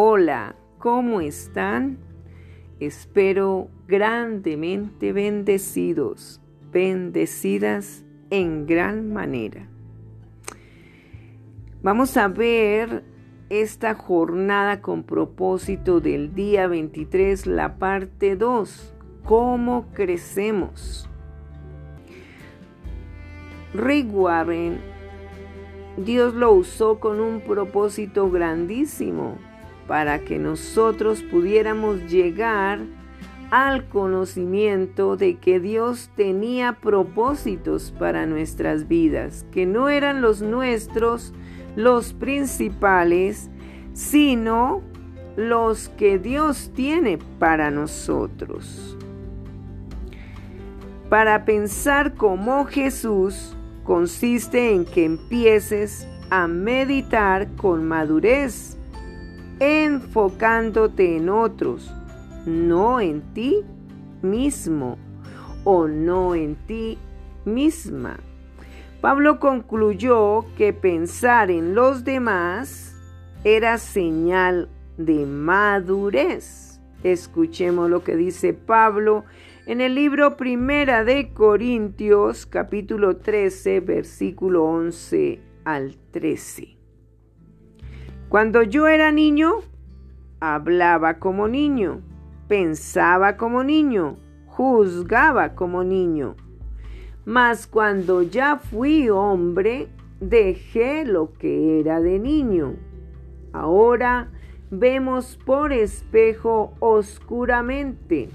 Hola, ¿cómo están? Espero grandemente bendecidos, bendecidas en gran manera. Vamos a ver esta jornada con propósito del día 23, la parte 2, cómo crecemos. Rick Warren, Dios lo usó con un propósito grandísimo para que nosotros pudiéramos llegar al conocimiento de que Dios tenía propósitos para nuestras vidas, que no eran los nuestros los principales, sino los que Dios tiene para nosotros. Para pensar como Jesús consiste en que empieces a meditar con madurez, enfocándote en otros, no en ti mismo o no en ti misma. Pablo concluyó que pensar en los demás era señal de madurez. Escuchemos lo que dice Pablo en el libro Primera de Corintios capítulo 13 versículo 11 al 13. Cuando yo era niño, hablaba como niño, pensaba como niño, juzgaba como niño mas cuando ya fui hombre, dejé lo que era de niño. Ahora vemos por espejo oscuramente,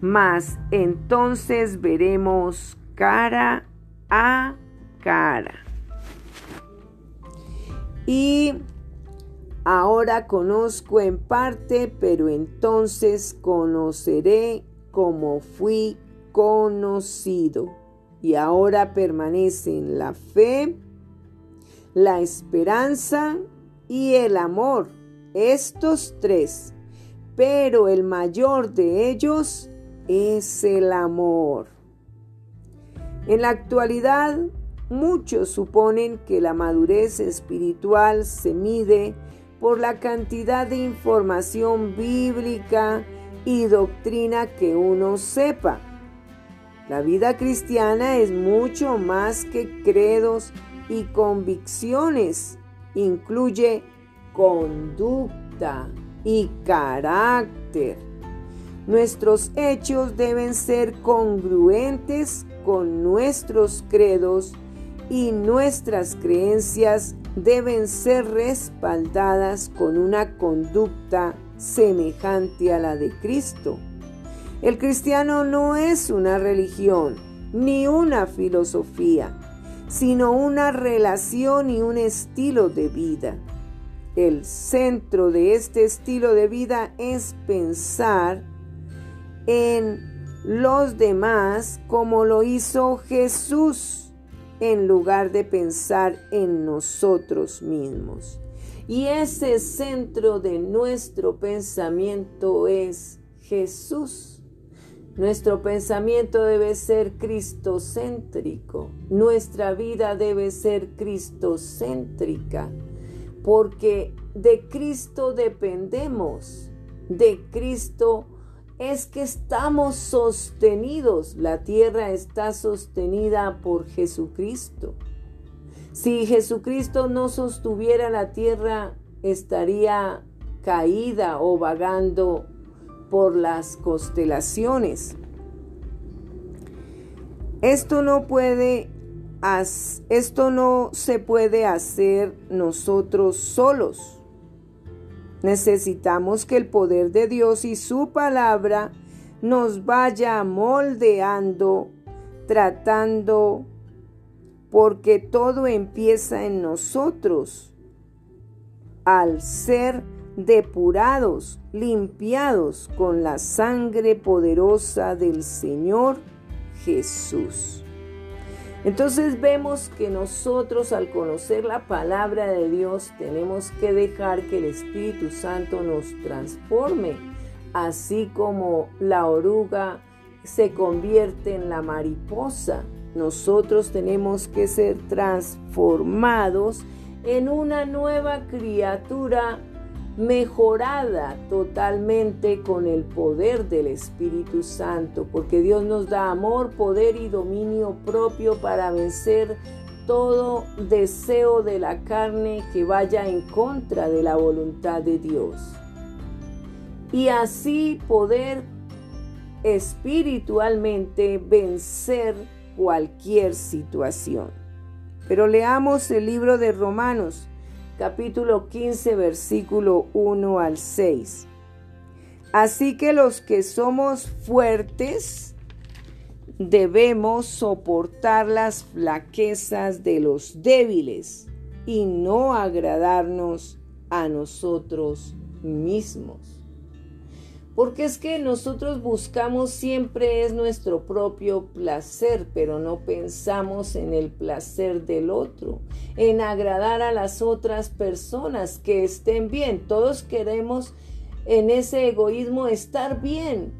mas entonces veremos cara a cara. Y ahora conozco en parte, pero entonces conoceré como fui conocido y ahora permanecen la fe, la esperanza y el amor, estos tres, pero el mayor de ellos es el amor. En la actualidad, muchos suponen que la madurez espiritual se mide por la cantidad de información bíblica y doctrina que uno sepa. La vida cristiana es mucho más que credos y convicciones. Incluye conducta y carácter. Nuestros hechos deben ser congruentes con nuestros credos y nuestras creencias deben ser respaldadas con una conducta semejante a la de Cristo. El cristiano no es una religión ni una filosofía, sino una relación y un estilo de vida. El centro de este estilo de vida es pensar en los demás como lo hizo Jesús en lugar de pensar en nosotros mismos. Y ese centro de nuestro pensamiento es Jesús. Nuestro pensamiento debe ser cristocéntrico, nuestra vida debe ser cristocéntrica, porque de Cristo dependemos, de Cristo es que estamos sostenidos, la tierra está sostenida por Jesucristo. Si Jesucristo no sostuviera la tierra, estaría caída o vagando por las constelaciones. Esto no puede esto no se puede hacer nosotros solos. Necesitamos que el poder de Dios y su palabra nos vaya moldeando, tratando, porque todo empieza en nosotros. Al ser depurados, limpiados con la sangre poderosa del Señor Jesús. Entonces vemos que nosotros al conocer la palabra de Dios tenemos que dejar que el Espíritu Santo nos transforme, así como la oruga se convierte en la mariposa. Nosotros tenemos que ser transformados en una nueva criatura mejorada totalmente con el poder del Espíritu Santo, porque Dios nos da amor, poder y dominio propio para vencer todo deseo de la carne que vaya en contra de la voluntad de Dios. Y así poder espiritualmente vencer cualquier situación. Pero leamos el libro de Romanos, capítulo 15, versículo 1 al 6. Así que los que somos fuertes debemos soportar las flaquezas de los débiles y no agradarnos a nosotros mismos. Porque es que nosotros buscamos siempre es nuestro propio placer, pero no pensamos en el placer del otro, en agradar a las otras personas que estén bien. Todos queremos en ese egoísmo estar bien,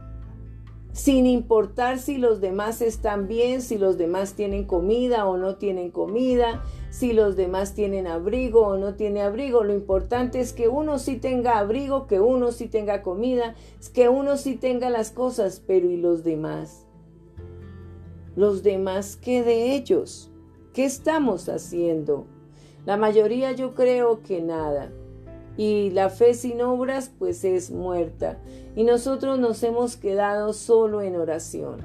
sin importar si los demás están bien, si los demás tienen comida o no tienen comida, si los demás tienen abrigo o no tienen abrigo. Lo importante es que uno sí tenga abrigo, que uno sí tenga comida, que uno sí tenga las cosas, pero ¿y los demás? Los demás, ¿qué de ellos? ¿Qué estamos haciendo? La mayoría yo creo que nada. Y la fe sin obras pues es muerta. Y nosotros nos hemos quedado solo en oración.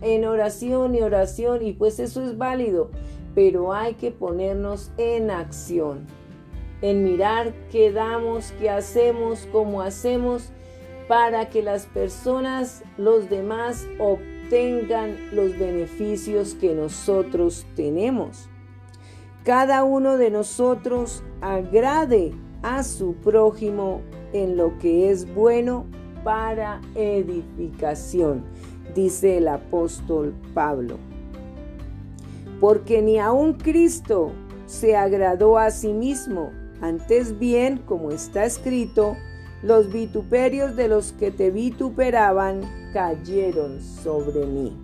En oración y oración y pues eso es válido pero hay que ponernos en acción, en mirar qué damos, qué hacemos, cómo hacemos, para que las personas, los demás, obtengan los beneficios que nosotros tenemos. Cada uno de nosotros agrade a su prójimo en lo que es bueno para edificación, dice el apóstol Pablo porque ni aun Cristo se agradó a sí mismo, antes bien, como está escrito, los vituperios de los que te vituperaban cayeron sobre mí.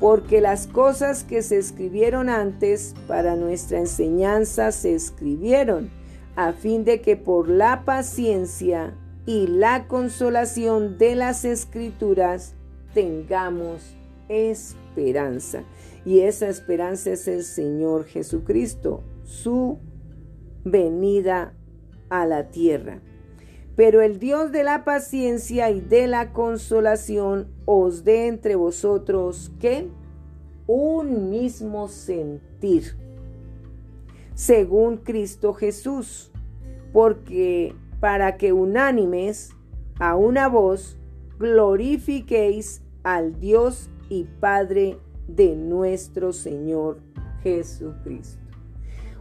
Porque las cosas que se escribieron antes para nuestra enseñanza se escribieron, a fin de que por la paciencia y la consolación de las escrituras tengamos esperanza. Y esa esperanza es el Señor Jesucristo, su venida a la tierra. Pero el Dios de la paciencia y de la consolación os dé entre vosotros que un mismo sentir, según Cristo Jesús, porque para que unánimes a una voz glorifiquéis al Dios y Padre de nuestro Señor Jesucristo.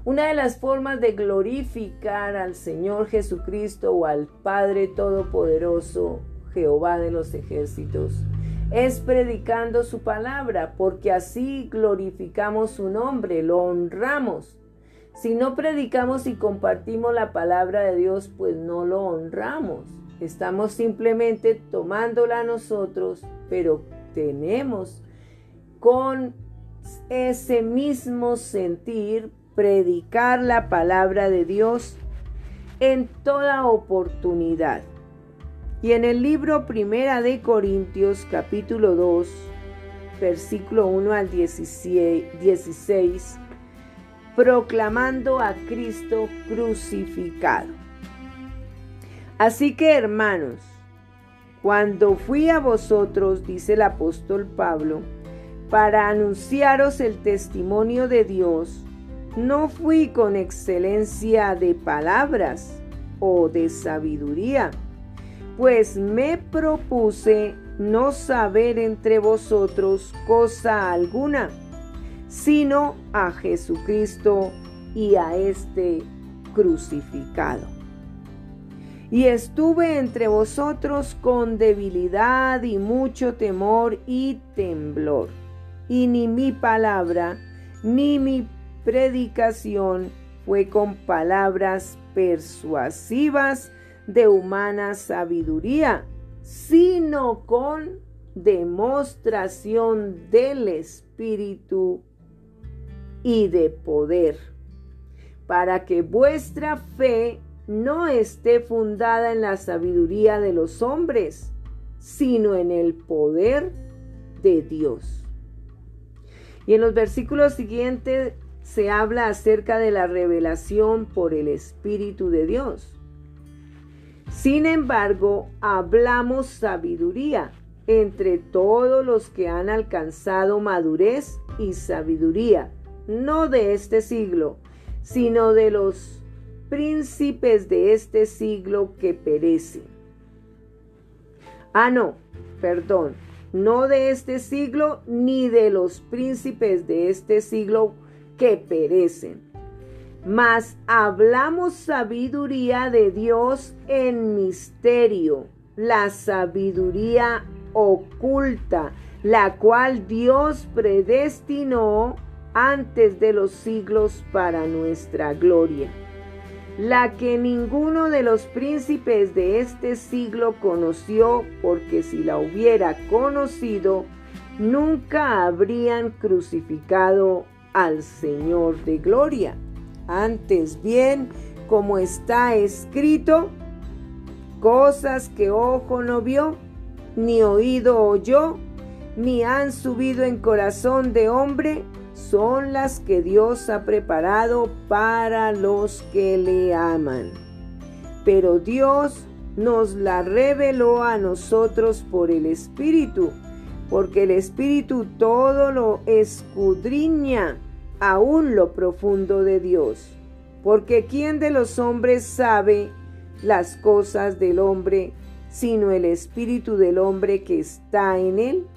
Una de las formas de glorificar al Señor Jesucristo o al Padre Todopoderoso, Jehová de los ejércitos, es predicando su palabra, porque así glorificamos su nombre, lo honramos. Si no predicamos y compartimos la palabra de Dios, pues no lo honramos. Estamos simplemente tomándola nosotros, pero tenemos con ese mismo sentir predicar la palabra de Dios en toda oportunidad. Y en el libro Primera de Corintios capítulo 2, versículo 1 al 16, proclamando a Cristo crucificado. Así que hermanos, cuando fui a vosotros, dice el apóstol Pablo, para anunciaros el testimonio de Dios, no fui con excelencia de palabras o de sabiduría, pues me propuse no saber entre vosotros cosa alguna, sino a Jesucristo y a este crucificado. Y estuve entre vosotros con debilidad y mucho temor y temblor y ni mi palabra ni mi predicación fue con palabras persuasivas de humana sabiduría, sino con demostración del Espíritu y de poder, para que vuestra fe no esté fundada en la sabiduría de los hombres, sino en el poder de Dios. Y en los versículos siguientes se habla acerca de la revelación por el Espíritu de Dios. Sin embargo, hablamos sabiduría entre todos los que han alcanzado madurez y sabiduría, no de este siglo, sino de los príncipes de este siglo que perecen. Ah, no, perdón, no de este siglo ni de los príncipes de este siglo que perecen. Mas hablamos sabiduría de Dios en misterio, la sabiduría oculta, la cual Dios predestinó antes de los siglos para nuestra gloria, la que ninguno de los príncipes de este siglo conoció, porque si la hubiera conocido, nunca habrían crucificado al Señor de gloria. Antes bien, como está escrito, cosas que ojo no vio, ni oído oyó, ni han subido en corazón de hombre, son las que Dios ha preparado para los que le aman. Pero Dios nos la reveló a nosotros por el Espíritu, porque el Espíritu todo lo escudriña, aún lo profundo de Dios. Porque ¿quién de los hombres sabe las cosas del hombre, sino el Espíritu del hombre que está en él?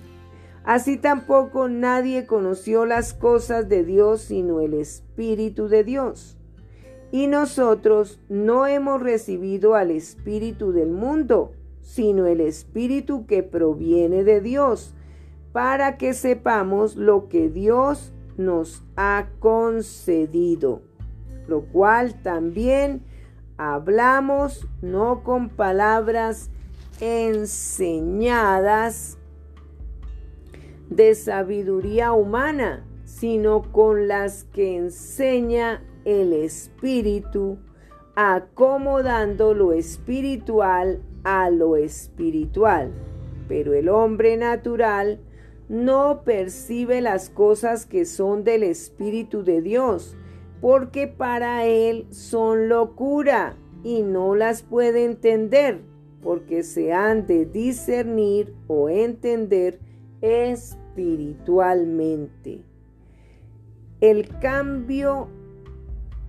Así tampoco nadie conoció las cosas de Dios sino el Espíritu de Dios. Y nosotros no hemos recibido al Espíritu del mundo, sino el Espíritu que proviene de Dios, para que sepamos lo que Dios nos ha concedido, lo cual también hablamos no con palabras enseñadas de sabiduría humana, sino con las que enseña el Espíritu, acomodando lo espiritual a lo espiritual. Pero el hombre natural no percibe las cosas que son del Espíritu de Dios, porque para él son locura y no las puede entender, porque se han de discernir o entender espiritualmente. El cambio,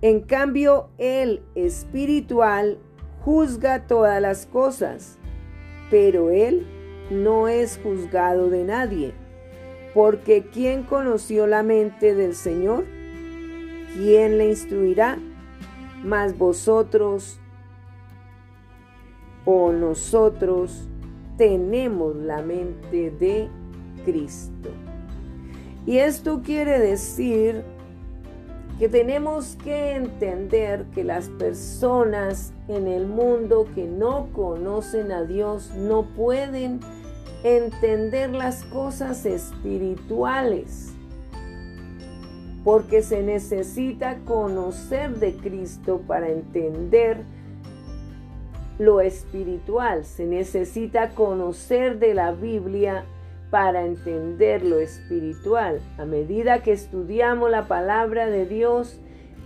en cambio, el espiritual juzga todas las cosas, pero él no es juzgado de nadie, porque ¿quién conoció la mente del Señor? ¿Quién le instruirá? Mas vosotros o nosotros tenemos la mente de Cristo. Y esto quiere decir que tenemos que entender que las personas en el mundo que no conocen a Dios no pueden entender las cosas espirituales, porque se necesita conocer de Cristo para entender lo espiritual, se necesita conocer de la Biblia para entender lo espiritual. A medida que estudiamos la palabra de Dios,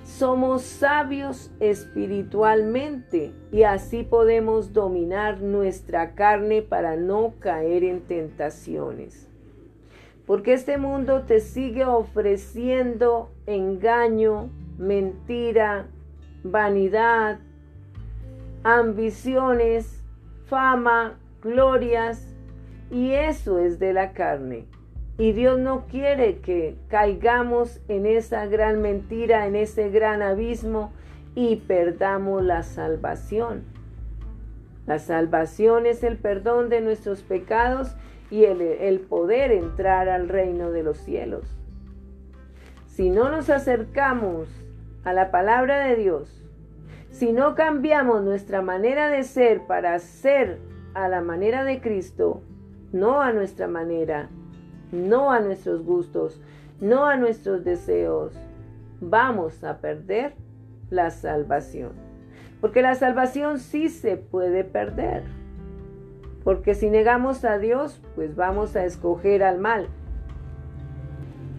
somos sabios espiritualmente y así podemos dominar nuestra carne para no caer en tentaciones. Porque este mundo te sigue ofreciendo engaño, mentira, vanidad, ambiciones, fama, glorias, y eso es de la carne. Y Dios no quiere que caigamos en esa gran mentira, en ese gran abismo y perdamos la salvación. La salvación es el perdón de nuestros pecados y el, poder entrar al reino de los cielos. Si no nos acercamos a la palabra de Dios, si no cambiamos nuestra manera de ser para ser a la manera de Cristo, no a nuestra manera, no a nuestros gustos, no a nuestros deseos, vamos a perder la salvación. Porque la salvación sí se puede perder. Porque si negamos a Dios, pues vamos a escoger al mal.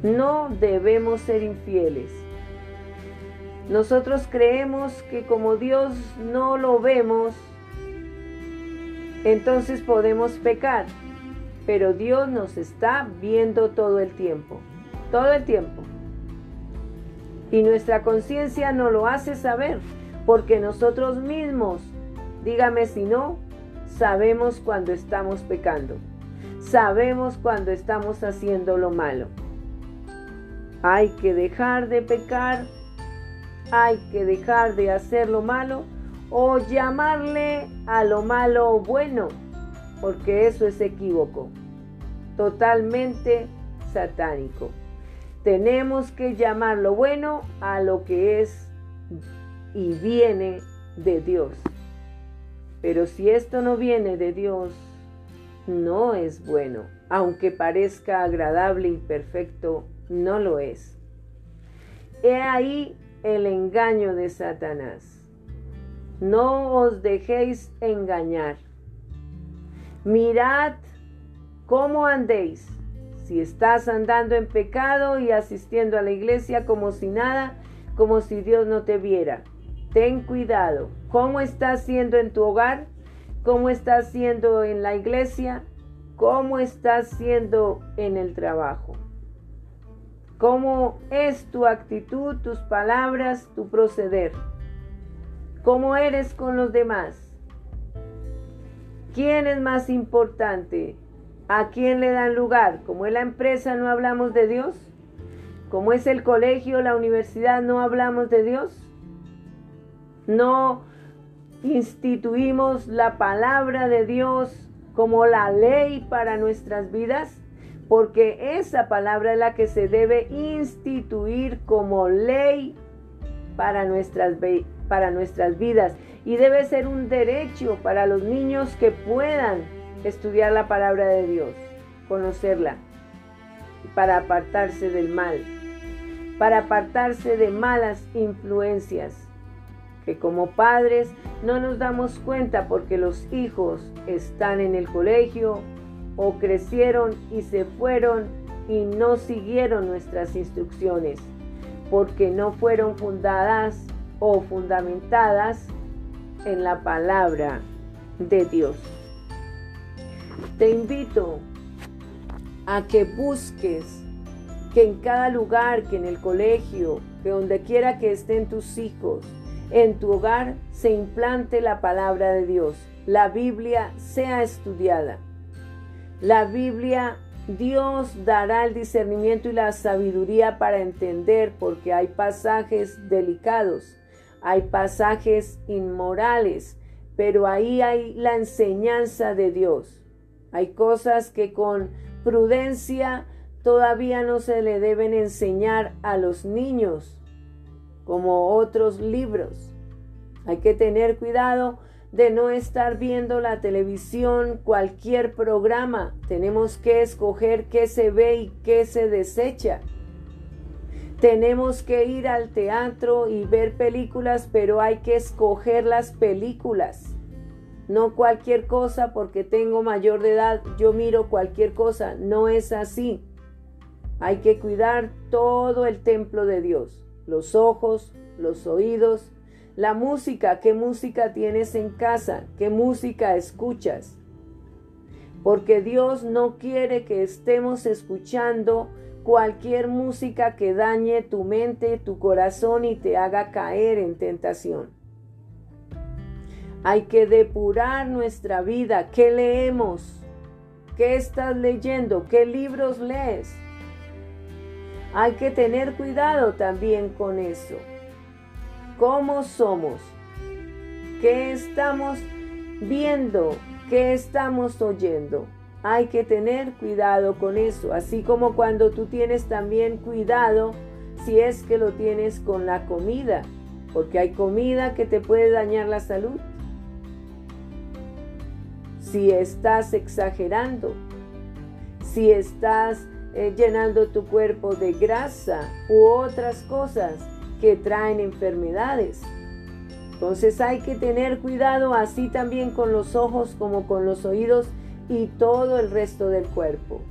No debemos ser infieles. Nosotros creemos que como Dios no lo vemos, entonces podemos pecar. Pero Dios nos está viendo todo el tiempo. Todo el tiempo. Y nuestra conciencia no lo hace saber. Porque nosotros mismos, dígame si no, sabemos cuando estamos pecando. Sabemos cuando estamos haciendo lo malo. Hay que dejar de pecar, hay que dejar de hacer lo malo o llamarle a lo malo bueno, porque eso es equívoco, totalmente satánico. Tenemos que llamar lo bueno a lo que es y viene de Dios. Pero si esto no viene de Dios, no es bueno. Aunque parezca agradable y perfecto, no lo es. He ahí el engaño de Satanás. No os dejéis engañar. Mirad cómo andéis. Si estás andando en pecado y asistiendo a la iglesia como si nada, como si Dios no te viera. Ten cuidado. ¿Cómo estás siendo en tu hogar? ¿Cómo estás siendo en la iglesia? ¿Cómo estás siendo en el trabajo? ¿Cómo es tu actitud, tus palabras, tu proceder? ¿Cómo eres con los demás? ¿Quién es más importante? ¿A quién le dan lugar? Como es la empresa, no hablamos de Dios. Como es el colegio, la universidad, no hablamos de Dios. No instituimos la palabra de Dios como la ley para nuestras vidas porque esa palabra es la que se debe instituir como ley para nuestras, para nuestras vidas. Y debe ser un derecho para los niños que puedan estudiar la palabra de Dios, conocerla, para apartarse del mal, para apartarse de malas influencias, que como padres no nos damos cuenta porque los hijos están en el colegio o crecieron y se fueron y no siguieron nuestras instrucciones, porque no fueron fundadas o fundamentadas en la palabra de Dios. Te invito a que busques que en cada lugar, que en el colegio, que donde quiera que estén tus hijos, en tu hogar se implante la palabra de Dios, la Biblia sea estudiada la Biblia, Dios dará el discernimiento y la sabiduría para entender porque hay pasajes delicados, hay pasajes inmorales, pero ahí hay la enseñanza de Dios. Hay cosas que con prudencia todavía no se le deben enseñar a los niños, como otros libros. Hay que tener cuidado de no estar viendo la televisión, cualquier programa. Tenemos que escoger qué se ve y qué se desecha. Tenemos que ir al teatro y ver películas, pero hay que escoger las películas. No cualquier cosa porque tengo mayor de edad, yo miro cualquier cosa. No es así. Hay que cuidar todo el templo de Dios. Los ojos, los oídos, la música, ¿qué música tienes en casa? ¿Qué música escuchas? Porque Dios no quiere que estemos escuchando cualquier música que dañe tu mente, tu corazón y te haga caer en tentación. Hay que depurar nuestra vida. ¿Qué leemos? ¿Qué estás leyendo? ¿Qué libros lees? Hay que tener cuidado también con eso cómo somos, qué estamos viendo, qué estamos oyendo. Hay que tener cuidado con eso, así como cuando tú tienes también cuidado si es que lo tienes con la comida, porque hay comida que te puede dañar la salud. Si estás exagerando, si estás eh, llenando tu cuerpo de grasa u otras cosas que traen enfermedades. Entonces hay que tener cuidado así también con los ojos como con los oídos y todo el resto del cuerpo.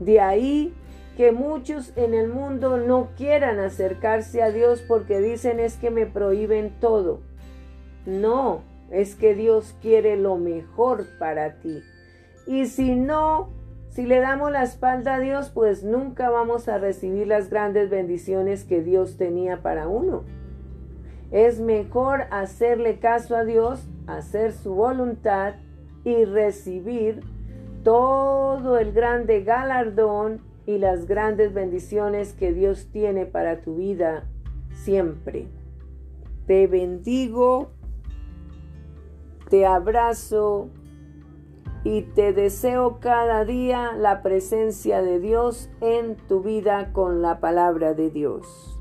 De ahí que muchos en el mundo no quieran acercarse a Dios porque dicen es que me prohíben todo. No, es que Dios quiere lo mejor para ti. Y si no, si le damos la espalda a Dios, pues nunca vamos a recibir las grandes bendiciones que Dios tenía para uno. Es mejor hacerle caso a Dios, hacer su voluntad y recibir todo el grande galardón y las grandes bendiciones que Dios tiene para tu vida siempre. Te bendigo, te abrazo y te deseo cada día la presencia de Dios en tu vida con la palabra de Dios.